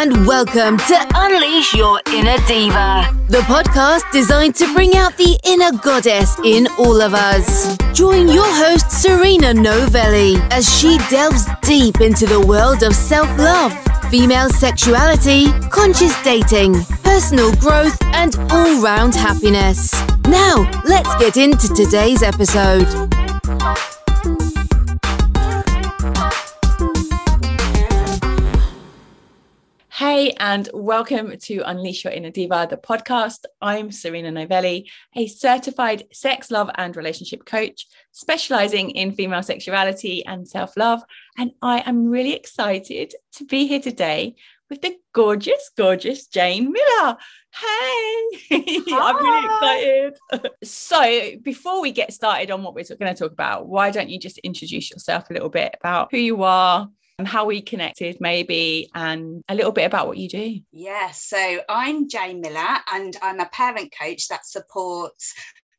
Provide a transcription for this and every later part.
and welcome to Unleash Your Inner Diva, the podcast designed to bring out the inner goddess in all of us. Join your host, Serena Novelli, as she delves deep into the world of self love, female sexuality, conscious dating, personal growth, and all round happiness. Now, let's get into today's episode. Hey, and welcome to Unleash Your Inner Diva, the podcast. I'm Serena Novelli, a certified sex, love, and relationship coach specializing in female sexuality and self love. And I am really excited to be here today with the gorgeous, gorgeous Jane Miller. Hey, I'm really excited. so, before we get started on what we're going to talk about, why don't you just introduce yourself a little bit about who you are, how we connected, maybe, and a little bit about what you do. Yeah, so I'm Jane Miller, and I'm a parent coach that supports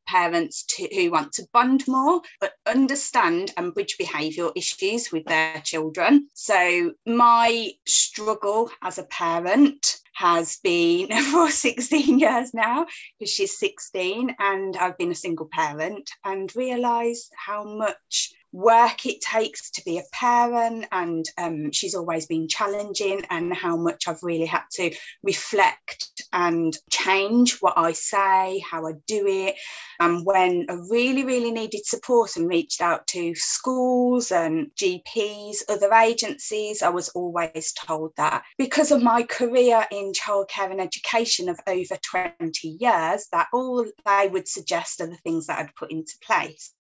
parents to, who want to bond more but understand and bridge behavioural issues with their children. So, my struggle as a parent has been for 16 years now because she's 16 and I've been a single parent and realised how much work it takes to be a parent and um, she's always been challenging and how much I've really had to reflect and change what I say, how I do it. And when I really, really needed support and reached out to schools and GPs, other agencies, I was always told that because of my career in childcare and education of over 20 years, that all they would suggest are the things that I'd put into place.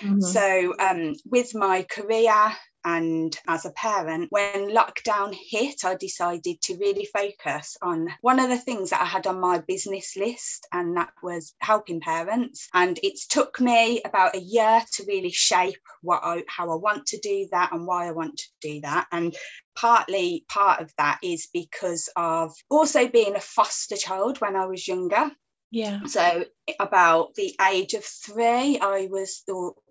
Mm-hmm. So um, with my career and as a parent, when lockdown hit, I decided to really focus on one of the things that I had on my business list, and that was helping parents. And it's took me about a year to really shape what I, how I want to do that and why I want to do that. And partly part of that is because of also being a foster child when I was younger. Yeah. So about the age of three, I was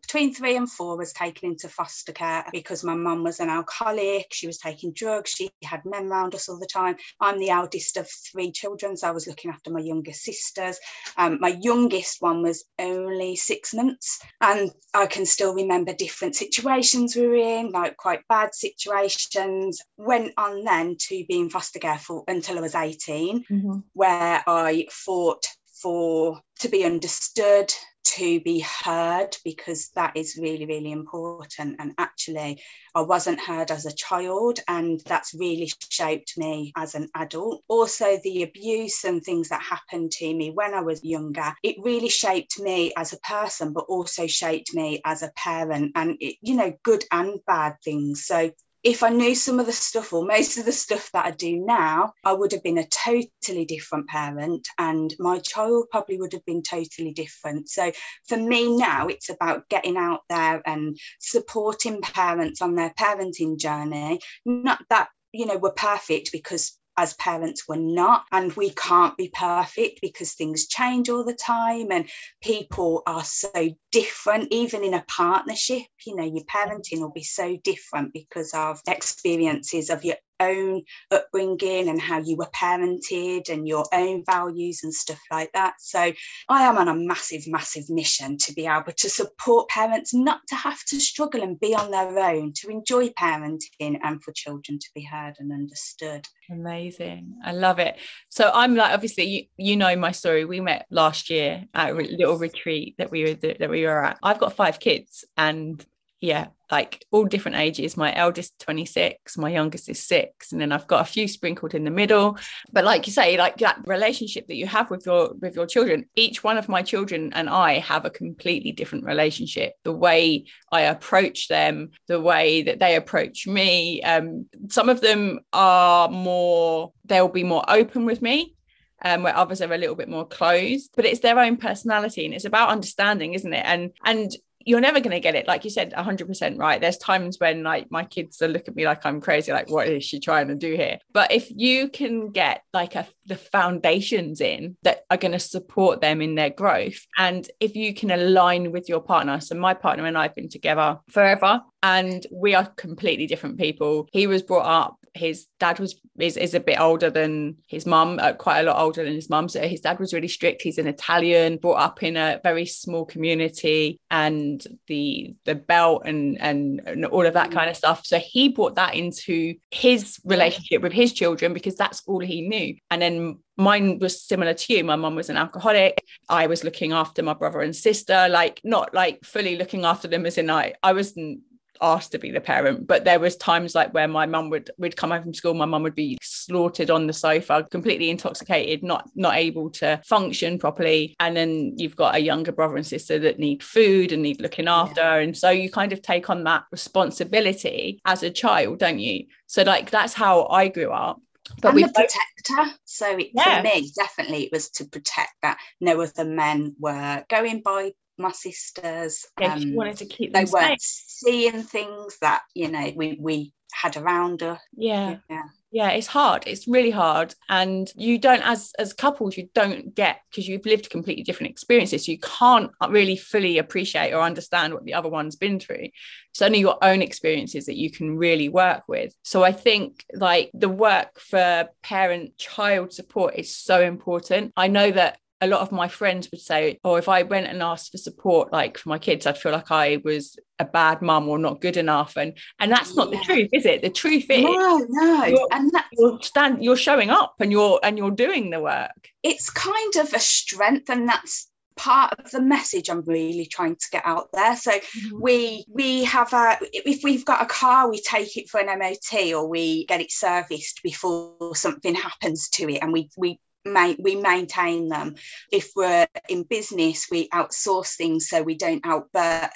between three and four was taken into foster care because my mum was an alcoholic. She was taking drugs. She had men around us all the time. I'm the eldest of three children, so I was looking after my younger sisters. Um, my youngest one was only six months, and I can still remember different situations we were in, like quite bad situations. Went on then to be in foster care for until I was 18, mm-hmm. where I fought for to be understood to be heard because that is really really important. And actually i wasn't heard as a child and that's really shaped me as an adult. Also the abuse and things that happened to me when i was younger it really shaped me as a person but also shaped me as a parent. And it, you know good and bad things. So if I knew some of the stuff or most of the stuff that I do now, I would have been a totally different parent and my child probably would have been totally different. So for me now, it's about getting out there and supporting parents on their parenting journey. Not that, you know, we're perfect because as parents we're not and we can't be perfect because things change all the time and people are so different even in a partnership. You know your parenting will be so different because of experiences of your own upbringing and how you were parented and your own values and stuff like that. So I am on a massive, massive mission to be able to support parents not to have to struggle and be on their own, to enjoy parenting and for children to be heard and understood. Amazing. I love it. So I'm like, obviously, you, you know my story. We met last year at a little retreat that we were that we were at. I've got five kids and yeah, like all different ages. My eldest 26, my youngest is six, and then I've got a few sprinkled in the middle. But like you say, like that relationship that you have with your with your children, each one of my children and I have a completely different relationship. The way I approach them, the way that they approach me. Um, some of them are more, they'll be more open with me um, where others are a little bit more closed but it's their own personality and it's about understanding isn't it and and you're never going to get it like you said 100% right there's times when like my kids are look at me like i'm crazy like what is she trying to do here but if you can get like a, the foundations in that are going to support them in their growth and if you can align with your partner so my partner and i've been together forever and we are completely different people. He was brought up his dad was is, is a bit older than his mum, uh, quite a lot older than his mum. So his dad was really strict. He's an Italian, brought up in a very small community, and the the belt and and, and all of that mm. kind of stuff. So he brought that into his relationship with his children because that's all he knew. And then mine was similar to you. My mum was an alcoholic. I was looking after my brother and sister, like not like fully looking after them as in I I wasn't asked to be the parent but there was times like where my mum would would come home from school my mum would be slaughtered on the sofa completely intoxicated not not able to function properly and then you've got a younger brother and sister that need food and need looking after yeah. and so you kind of take on that responsibility as a child don't you so like that's how I grew up but we protector. So it, yeah. for me, definitely it was to protect that no other men were going by my sisters. Yeah, um, wanted to keep they weren't seeing things that you know we we had around her. Yeah. yeah yeah it's hard it's really hard and you don't as as couples you don't get because you've lived completely different experiences you can't really fully appreciate or understand what the other one's been through it's only your own experiences that you can really work with so i think like the work for parent child support is so important i know that a lot of my friends would say, oh, if I went and asked for support, like for my kids, I'd feel like I was a bad mum or not good enough. And and that's not yeah. the truth, is it? The truth is no, no. You're, and that's, you're stand you're showing up and you're and you're doing the work. It's kind of a strength, and that's part of the message I'm really trying to get out there. So mm-hmm. we we have a if we've got a car, we take it for an MOT or we get it serviced before something happens to it, and we we we maintain them. If we're in business, we outsource things so we don't out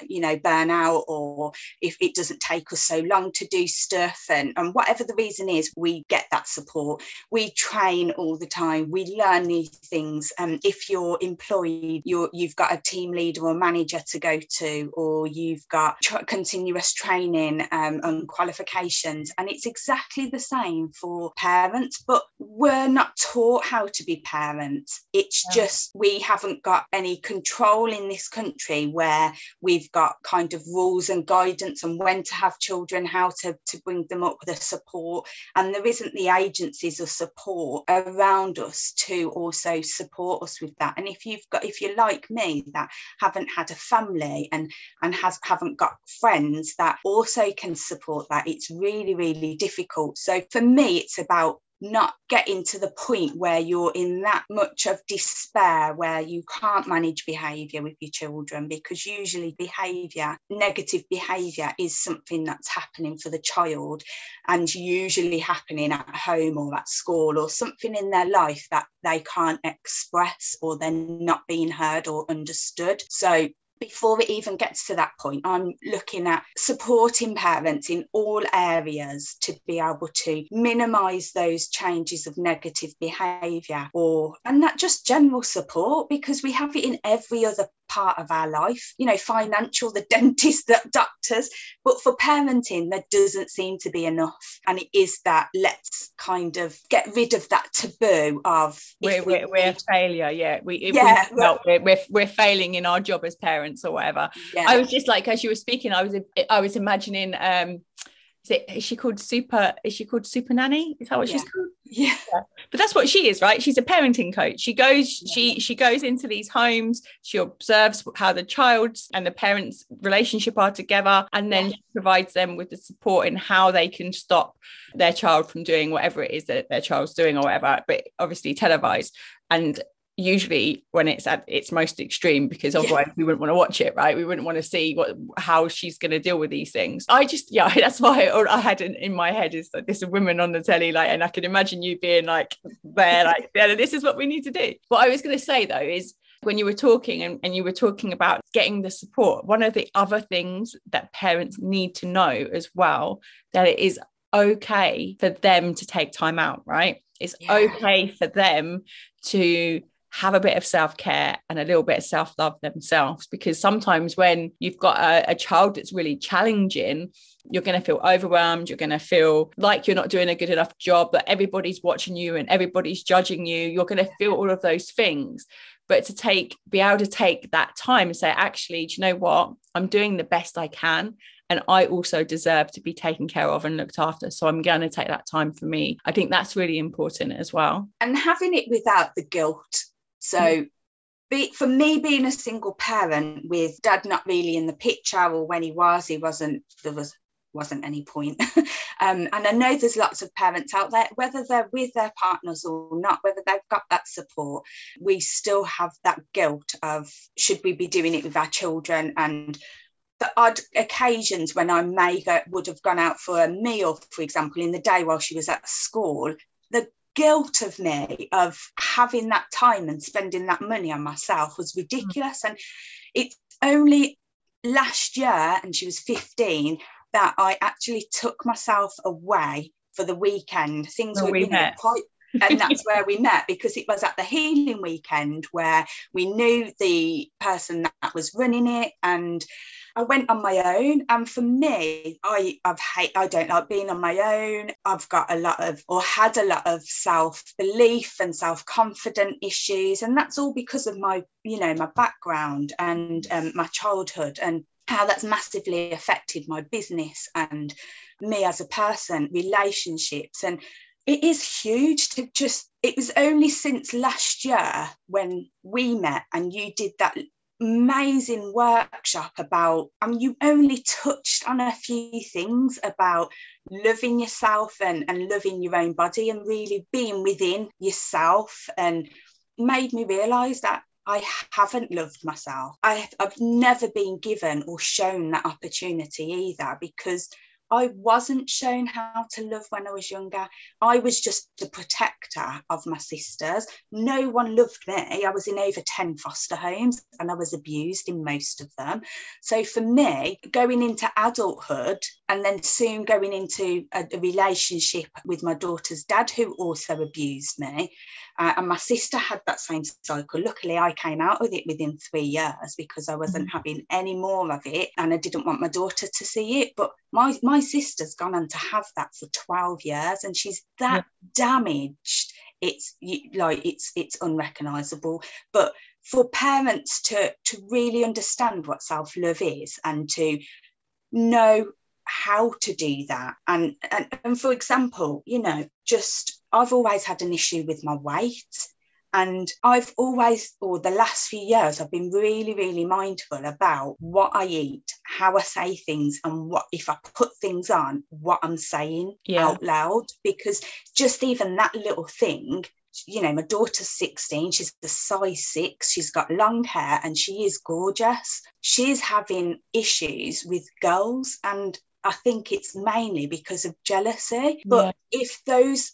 you know burn out, or if it doesn't take us so long to do stuff, and and whatever the reason is, we get that support. We train all the time. We learn new things. And um, if you're employed, you're you've got a team leader or manager to go to, or you've got continuous training um, and qualifications, and it's exactly the same for parents. But we're not taught how to be parents. It's yeah. just we haven't got any control in this country where we've got kind of rules and guidance on when to have children, how to, to bring them up, the support. And there isn't the agencies of support around us to also support us with that. And if you've got, if you're like me that haven't had a family and and has haven't got friends that also can support that, it's really, really difficult. So for me, it's about not getting to the point where you're in that much of despair where you can't manage behavior with your children because usually behavior negative behavior is something that's happening for the child and usually happening at home or at school or something in their life that they can't express or they're not being heard or understood. So before it even gets to that point, I'm looking at supporting parents in all areas to be able to minimize those changes of negative behavior or and that just general support because we have it in every other part of our life you know financial the dentist the doctors but for parenting there doesn't seem to be enough. And it is that let's kind of get rid of that taboo of we're, we, we're, we're failure yeah. We yeah we, well, we're, we're, we're failing in our job as parents or whatever. Yeah. i was just like as you were speaking i was i was imagining um is, it, is she called super is she called super nanny is that what yeah. she's called yeah. yeah. but that's what she is right she's a parenting coach she goes yeah. she she goes into these homes she observes how the child's and the parents relationship are together and then yeah. provides them with the support in how they can stop their child from doing whatever it is that their child's doing or whatever but obviously televised and usually when it's at its most extreme because otherwise yeah. we wouldn't want to watch it right we wouldn't want to see what how she's going to deal with these things i just yeah that's why I, I had in, in, my head is that this is a woman on the telly like and i can imagine you being like there like yeah this is what we need to do what i was going to say though is when you were talking and, and you were talking about getting the support one of the other things that parents need to know as well that it is okay for them to take time out right it's yeah. okay for them to have a bit of self care and a little bit of self love themselves. Because sometimes when you've got a, a child that's really challenging, you're going to feel overwhelmed. You're going to feel like you're not doing a good enough job, that everybody's watching you and everybody's judging you. You're going to feel all of those things. But to take, be able to take that time and say, actually, do you know what? I'm doing the best I can. and I also deserve to be taken care of and looked after. So I'm going to take that time for me. I think that's really important as well. And having it without the guilt. So be, for me being a single parent with dad not really in the picture or when he was he wasn't there was wasn't any point. Um, and i know there's lots of parents out there whether they're with their partners or not whether they've got that support we still have that guilt of should we be doing it with our children? And the odd occasions when I may go, would have gone out for a meal, for example, in the day while she was at school, guilt of me of having that time and spending that money on myself was ridiculous. Mm. And it's only last year, and she was 15, that I actually took myself away for the weekend. Things were we know, quite and that's where we met because it was at the healing weekend where we knew the person that was running it and I went on my own, and for me, I I've hate I don't like being on my own. I've got a lot of or had a lot of self belief and self confident issues, and that's all because of my you know my background and um, my childhood and how that's massively affected my business and me as a person, relationships, and it is huge to just it was only since last year when we met and you did that amazing workshop about I mean you only touched on a few things about loving yourself and, and loving your own body and really being within yourself and made me realize that I haven't loved myself. I, I've never been given or shown that opportunity either because I wasn't shown how to love when I was younger. I was just a protector of my sisters. No one loved me. I was in over 10 foster homes and I was abused in most of them. So for me, going into adulthood and then soon going into a, a relationship with my daughter's dad, who also abused me, uh, and my sister had that same cycle. Luckily, I came out with it within three years because I wasn't mm-hmm. having any more of it and I didn't want my daughter to see it. But my, my sister's gone on to have that for 12 years and she's that yeah. damaged. It's like it's it's unrecognizable. But for parents to to really understand what self-love is and to know how to do that and, and and for example you know just I've always had an issue with my weight. And I've always, or the last few years, I've been really, really mindful about what I eat, how I say things, and what if I put things on, what I'm saying yeah. out loud. Because just even that little thing, you know, my daughter's 16, she's a size six, she's got long hair, and she is gorgeous. She's having issues with girls, and I think it's mainly because of jealousy. But yeah. if those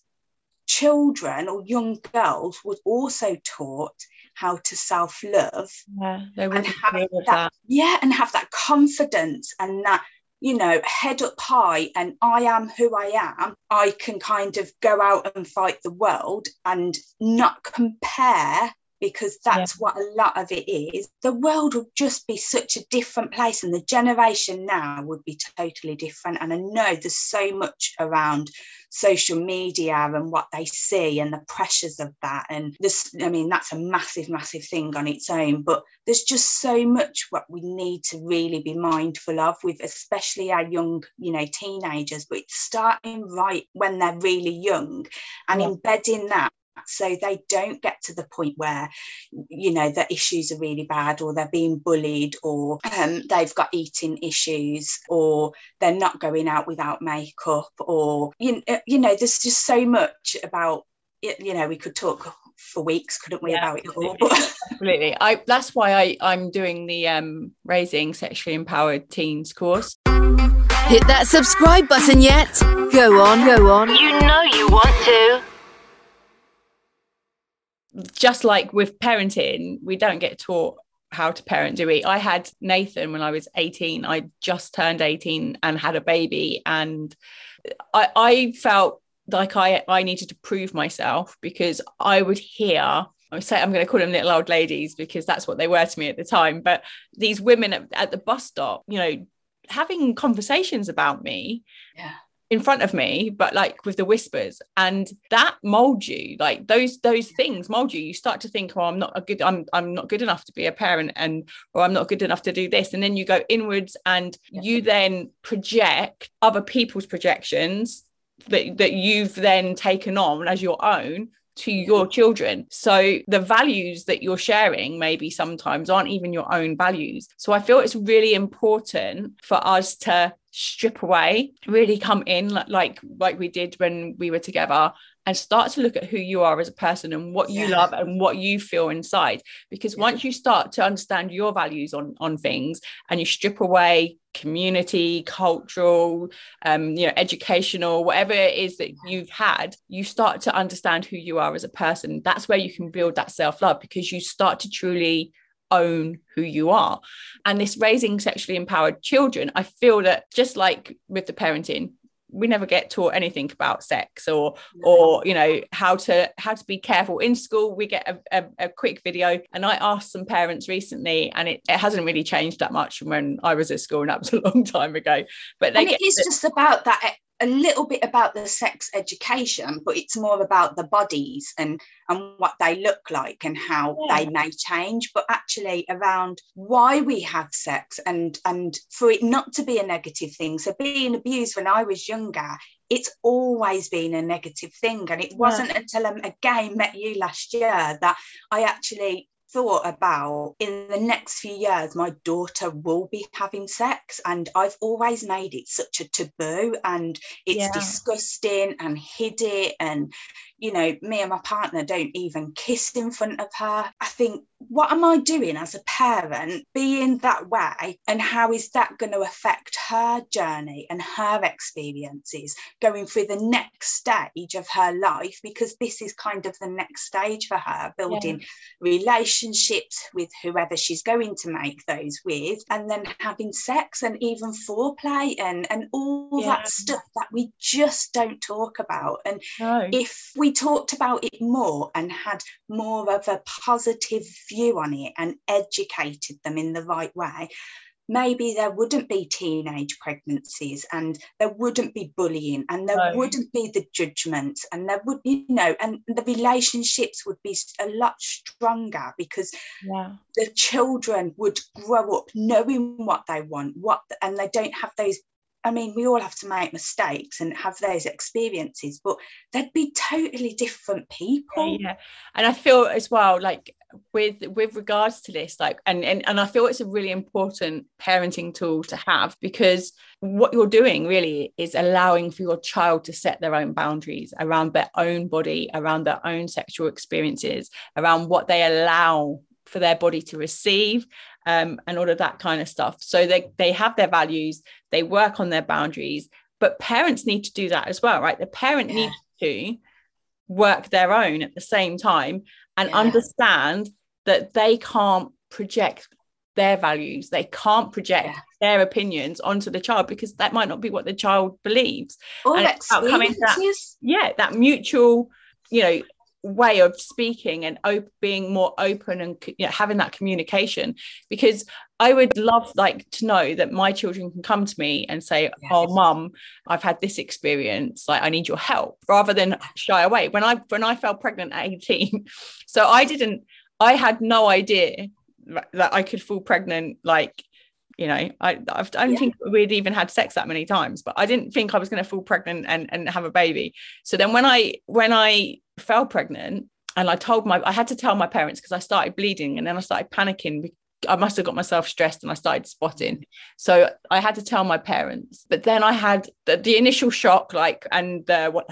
children or young girls was also taught how to self-love yeah, and have that, that, yeah and have that confidence and that you know head up high and i am who i am i can kind of go out and fight the world and not compare because that's yeah. what a lot of it is, the world would just be such a different place. And the generation now would be totally different. And I know there's so much around social media and what they see and the pressures of that. And this, I mean, that's a massive, massive thing on its own. But there's just so much what we need to really be mindful of with especially our young, you know, teenagers, but it's starting right when they're really young and yeah. embedding that so they don't get to the point where you know the issues are really bad or they're being bullied or um, they've got eating issues or they're not going out without makeup or you, uh, you know there's just so much about you know we could talk for weeks couldn't we yeah, about it all? Absolutely. I that's why i i'm doing the um raising sexually empowered teens course. Hit that subscribe button yet. Go on go on. You know you want to just like with parenting, we don't get taught how to parent, do we? I had Nathan when I was 18. I just turned 18 and had a baby. And I, I felt like I, I needed to prove myself because I would hear I say I'm going to call them little old ladies because that's what they were to me at the time. But these women at, at the bus stop, you know, having conversations about me. Yeah in front of me but like with the whispers and that molds you like those those things mold you you start to think oh i'm not a good i'm i'm not good enough to be a parent and or i'm not good enough to do this and then you go inwards and you then project other people's projections that, that you've then taken on as your own to your children. So the values that you're sharing maybe sometimes aren't even your own values. So I feel it's really important for us to strip away, really come in like like we did when we were together and start to look at who you are as a person and what you yeah. love and what you feel inside because yeah. once you start to understand your values on on things and you strip away community cultural um you know educational whatever it is that you've had you start to understand who you are as a person that's where you can build that self-love because you start to truly own who you are. And this raising sexually empowered children, I feel that just like with the parenting, we never get taught anything about sex or or you know how to how to be careful. In school we get a, a, a, quick video and i asked some parents recently and it, it hasn't really changed that much from when i was at school and that was a long time ago. But and it is just about that a little bit about the sex education, but it's more about the bodies and and what they look like and how yeah. they may change, but actually around why we have sex and and for it not to be a negative thing. So being abused when I was younger, it's always been a negative thing. And it wasn't until I again met you last year that I actually thought about in the next few years, my daughter will be having sex, and I've always made it such a taboo and it's yeah. disgusting and hid it. And, you know, me and my partner don't even kiss in front of her. I think what am I doing as a parent being that way? And how is that going to affect her journey and her experiences going through the next stage of her life? Because this is kind of the next stage for her, building yeah. relationships with whoever she's going to make those with, and then having sex and even foreplay and, and all yeah. that stuff that we just don't talk about. And no. if we talked about it more and had more of a positive view on it and educated them in the right way, maybe there wouldn't be teenage pregnancies and there wouldn't be bullying and there no. wouldn't be the judgments and there would you know and the relationships would be a lot stronger because yeah. the children would grow up knowing what they want what and they don't have those I mean, we all have to make mistakes and have those experiences, but they'd be totally different people. Yeah, and I feel as well, like with with regards to this, like, and and and I feel it's a really important parenting tool to have because what you're doing really is allowing for your child to set their own boundaries around their own body, around their own sexual experiences, around what they allow for their body to receive um, and all of that kind of stuff. So they, they have their values, they work on their boundaries, but parents need to do that as well, right? The parent yeah. needs to work their own at the same time and yeah. understand that they can't project their values they can't project yeah. their opinions onto the child because that might not be what the child believes or and coming that, yeah that mutual you know way of speaking and op- being more open and you know, having that communication. Because i would love like to know that my children can come to me and say yes. oh mum i've had this experience like i need your help rather than shy away. When i when i fell pregnant at 18 so i didn't i had no idea that i could fall pregnant like you know I, I don't yeah. think we'd even had sex that many times but I didn't think I was going to fall pregnant and, and have a baby so then when I when I fell pregnant and I told my I had to tell my parents because I started bleeding and then I started panicking I must have got myself stressed and I started spotting. So I had to tell my parents. But then I had the, the initial shock, like, and uh, what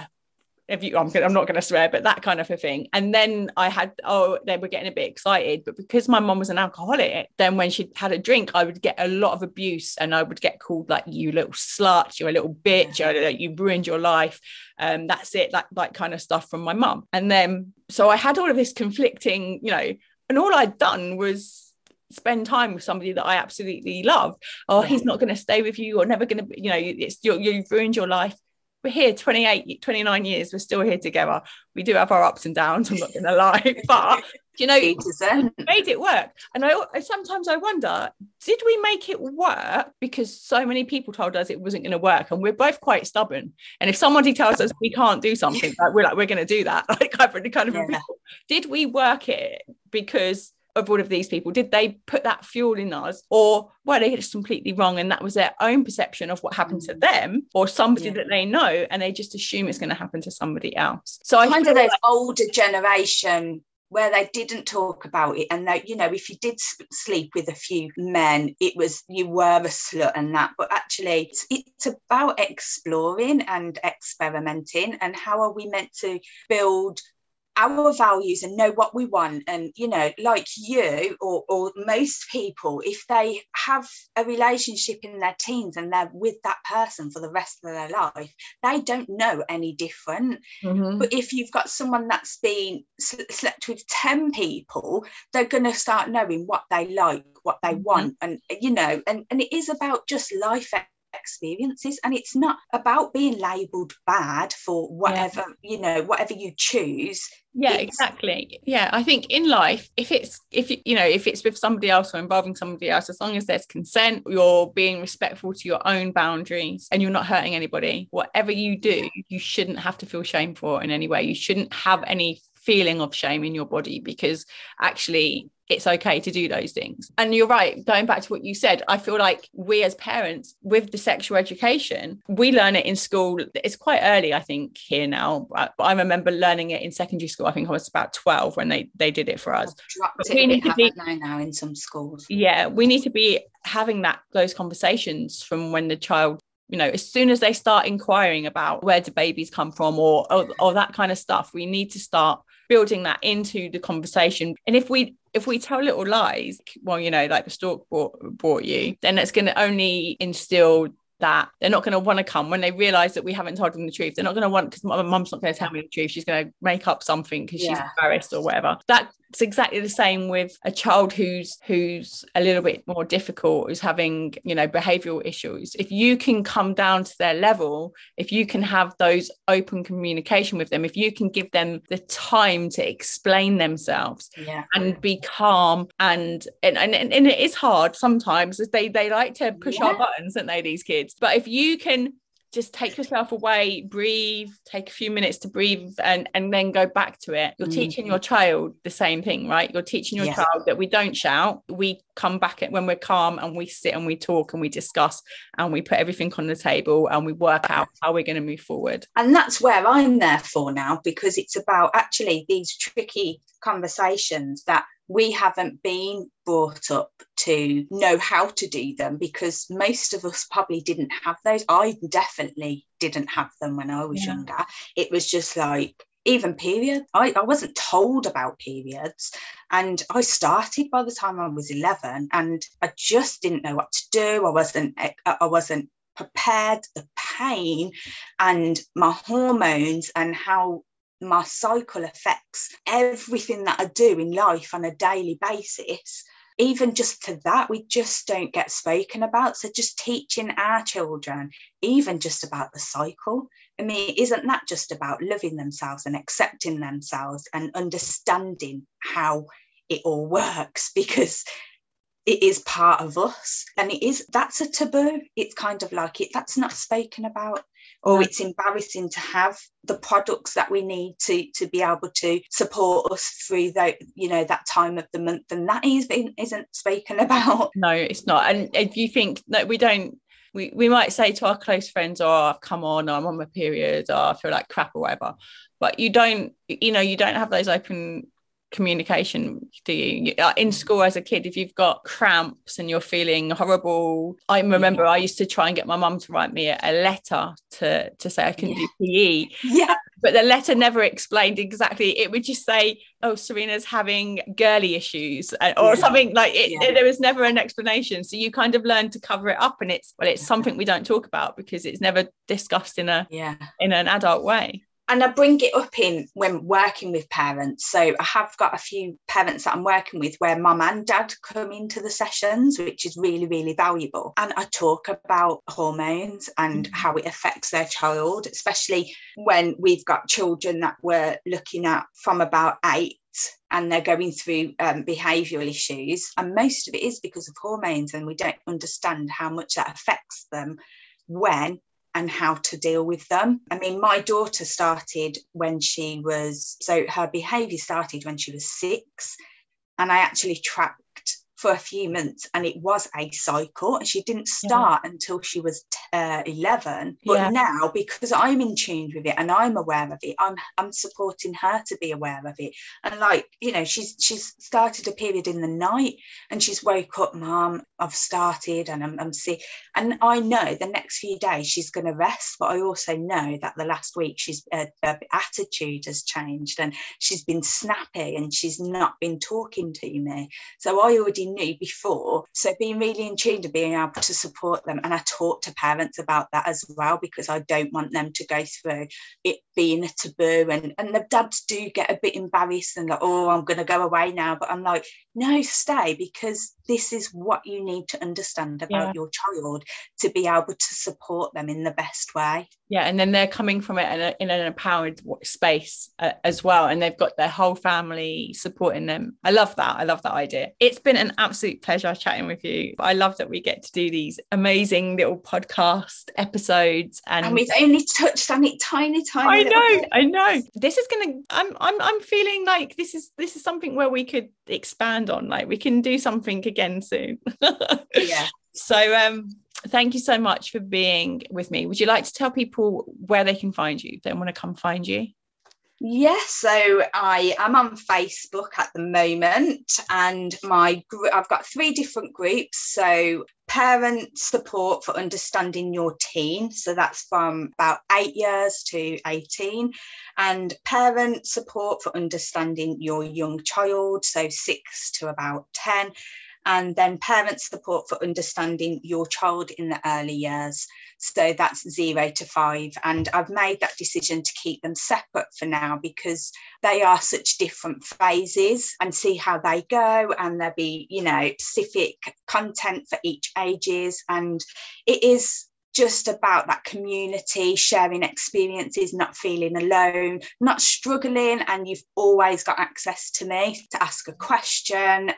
if you, I'm, I'm not going to swear, but that kind of a thing. And then I had, oh, they were getting a bit excited. But because my mom was an alcoholic, then when she had a drink, I would get a lot of abuse and I would get called like, you little slut, you're a little bitch, you ruined your life. Um, that's it, that, that kind of stuff from my mum. And then, so I had all of this conflicting, you know, and all I'd done was spend time with somebody that I absolutely love. Oh, he's not going to stay with you. You're never going to, you know, it's you've ruined your life we're here 28 29 years we're still here together we do have our ups and downs i'm not gonna lie but you know, made it work. And I sometimes I wonder, did we make it work because so many people told us it wasn't going to work, and we're both quite stubborn. And if somebody tells us we can't do something, like we're like we're going to do that. Like I've really kind of yeah. did we work it because of all of these people? Did they put that fuel in us, or were they just completely wrong and that was their own perception of what happened to mm. them, or somebody yeah. that they know and they just assume it's going to happen to somebody else? So I kind of those like- older generation where they didn't talk about it and that you know if you did sleep with a few men it was you were a slut and that but actually it's, it's about exploring and experimenting and how are we meant to build our values and know what we want and you know like you or, or most people if they have a relationship in their teens and they're with that person for the rest of their life they don't know any different mm-hmm. but if you've got someone that's been slept with 10 people they're going to start knowing what they like what they mm-hmm. want and you know and, and it is about just life experiences and it's not about being labeled bad for whatever yeah. you know whatever you choose. Yeah it's... exactly. Yeah i think in life if it's if you know if it's with somebody else or involving somebody else as long as there's consent you're being respectful to your own boundaries and you're not hurting anybody whatever you do you shouldn't have to feel shame for in any way. You shouldn't have any feeling of shame in your body because actually it's okay to do those things. And you're right, going back to what you said, I feel like we as parents, with the sexual education, we learn it in school. It's quite early, I think, here now. But I remember learning it in secondary school. I think I was about 12 when they, they did it for us. we need to be now in some schools. Yeah, we need to be having that those conversations from when the child you know as soon as they start inquiring about where do babies come from or, or, or that kind of stuff we need to start building that into the conversation and if we if we tell little lies well you know like the stork brought, brought you then it's going to only instill that they're not going to want to come when they realize that we haven't told them the truth. They're not going to want because my mum's not going to tell me the truth. She's going to make up something because yeah. she's embarrassed or whatever. That it's exactly the same with a child who's who's a little bit more difficult who's having you know behavioral issues if you can come down to their level if you can have those open communication with them if you can give them the time to explain themselves yeah. and be calm and and, and and it is hard sometimes they they like to push yeah. our buttons don't they these kids but if you can just take yourself away breathe take a few minutes to breathe and and then go back to it you're mm. teaching your child the same thing right you're teaching your yeah. child that we don't shout we come back when we're calm and we sit and we talk and we discuss and we put everything on the table and we work out how we're going to move forward and that's where i'm there for now because it's about actually these tricky conversations that we haven't been brought up to know how to do them because most of us probably didn't have those. I definitely didn't have them when I was yeah. younger. It was just like, even period. I, I wasn't told about periods. And I started by the time I was 11 and I just didn't know what to do. I wasn't, eh, I wasn't prepared the pain and my hormones and how my cycle affects everything that I do in life on a daily basis. Even just to that, we just don't get spoken about. So, just teaching our children, even just about the cycle. I mean, isn't that just about loving themselves and accepting themselves and understanding how it all works? Because it is part of us and it is that's a taboo it's kind of like it that's not spoken about or it's embarrassing to have the products that we need to to be able to support us through that you know that time of the month. And that is isn't spoken about. No it's not. And if you think that we don't we, we might say to our close friends, oh, I've come on, or I'm on my period, or I feel like crap or whatever. But you don't, you know, you don't have those open communication do you? Uh, in school as a kid if you've got cramps and you're feeling horrible i remember yeah. i used to try and get my mum to write me a, letter to to say i can yeah. do pe yeah. But the letter never explained exactly. It would just say oh serena's having girly issues uh, or yeah. something like it, it, there was never an explanation. So you kind of learn to cover it up and it's well it's something we don't talk about because it's never discussed in a yeah. in an adult way and I bring it up in when working with parents. So I have got a few parents that I'm working with where mum and dad come into the sessions, which is really, really valuable. And I talk about hormones and mm-hmm. how it affects their child, especially when we've got children that we're looking at from about eight and they're going through um, behavioural issues. And most of it is because of hormones, and we don't understand how much that affects them when and how to deal with them. I mean, my daughter started when she was, so her behaviour started when she was six. And I actually tracked for a few months and it was a cycle and she didn't start yeah. until she was uh, 11 but yeah. now because i'm in tune with it and i'm aware of it i'm i'm supporting her to be aware of it and like you know she's she's started a period in the night and she's woke up mom i've started and i'm, I'm sick and i know the next few days she's going to rest but i also know that the last week she's uh, her attitude has changed and she's been snappy and she's not been talking to me so i already knew before. So being really in tune to being able to support them. And I talk to parents about that as well because I don't want them to go through it being a taboo. And, and the dads do get a bit embarrassed and like, oh, I'm going to go away now. But I'm like, no, stay because this is what you need to understand about yeah. your child to be able to support them in the best way. Yeah, and then they're coming from it in, a, in an empowered space uh, as well, and they've got their whole family supporting them. I love that. I love that idea. It's been an absolute pleasure chatting with you. I love that we get to do these amazing little podcast episodes, and, and we've only touched on it tiny, tiny. I know, I know. This is gonna. I'm, I'm, I'm feeling like this is this is something where we could expand on. Like we can do something again soon. yeah. So um thank you so much for being with me. Would you like to tell people where they can find you? They want to come find you. Yes, so I am on Facebook at the moment, and my I've got three different groups. So parent support for understanding your teen, so that's from about eight years to eighteen, and parent support for understanding your young child, so six to about ten, and then parent support for understanding your child in the early years. So that's zero to five. And I've made that decision to keep them separate for now because they are such different phases and see how they go. And there'll be, you know, specific content for each ages. And it is just about that community, sharing experiences, not feeling alone, not struggling, and you've always got access to me to ask a question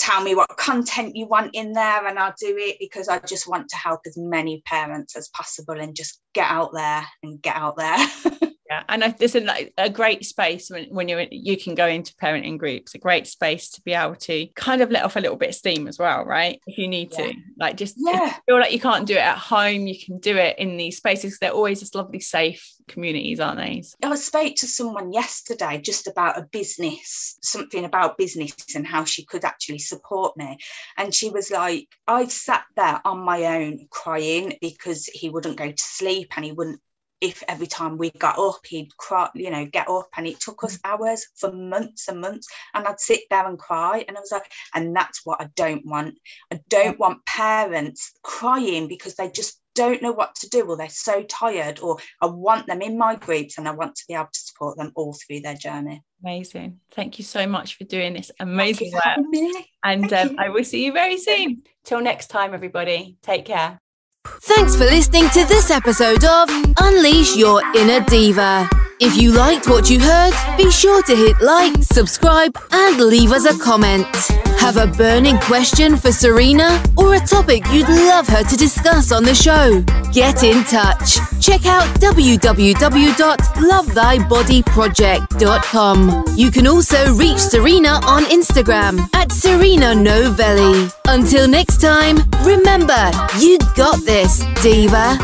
tell me what content you want in there and I'll do it because I just want to help as many parents as possible and just get out there and get out there. yeah and I, there's a, a great space when, when you're you can go into parenting groups a great space to be able to kind of let off a little bit of steam as well right if you need yeah. to like just yeah. feel like you can't do it at home you can do it in these spaces they're always just lovely safe communities aren't they I was spoke to someone yesterday just about a business something about business and how she could actually support me and she was like I've sat there on my own crying because he wouldn't go to sleep and he wouldn't if every time we got up, he'd cry, you know, get up, and it took us hours for months and months. And I'd sit there and cry. And I was like, and that's what I don't want. I don't want parents crying because they just don't know what to do or they're so tired, or I want them in my groups and I want to be able to support them all through their journey. Amazing. Thank you so much for doing this amazing work. And um, I will see you very soon. Till next time, everybody. Take care. Thanks for listening to this episode of Unleash Your Inner Diva. If you liked what you heard, be sure to hit like, subscribe, and leave us a comment. Have a burning question for Serena or a topic you'd love her to discuss on the show? Get in touch. Check out www.lovethybody.project.com. You can also reach Serena on Instagram at Serena Novelli. Until next time, remember, you got this, Diva.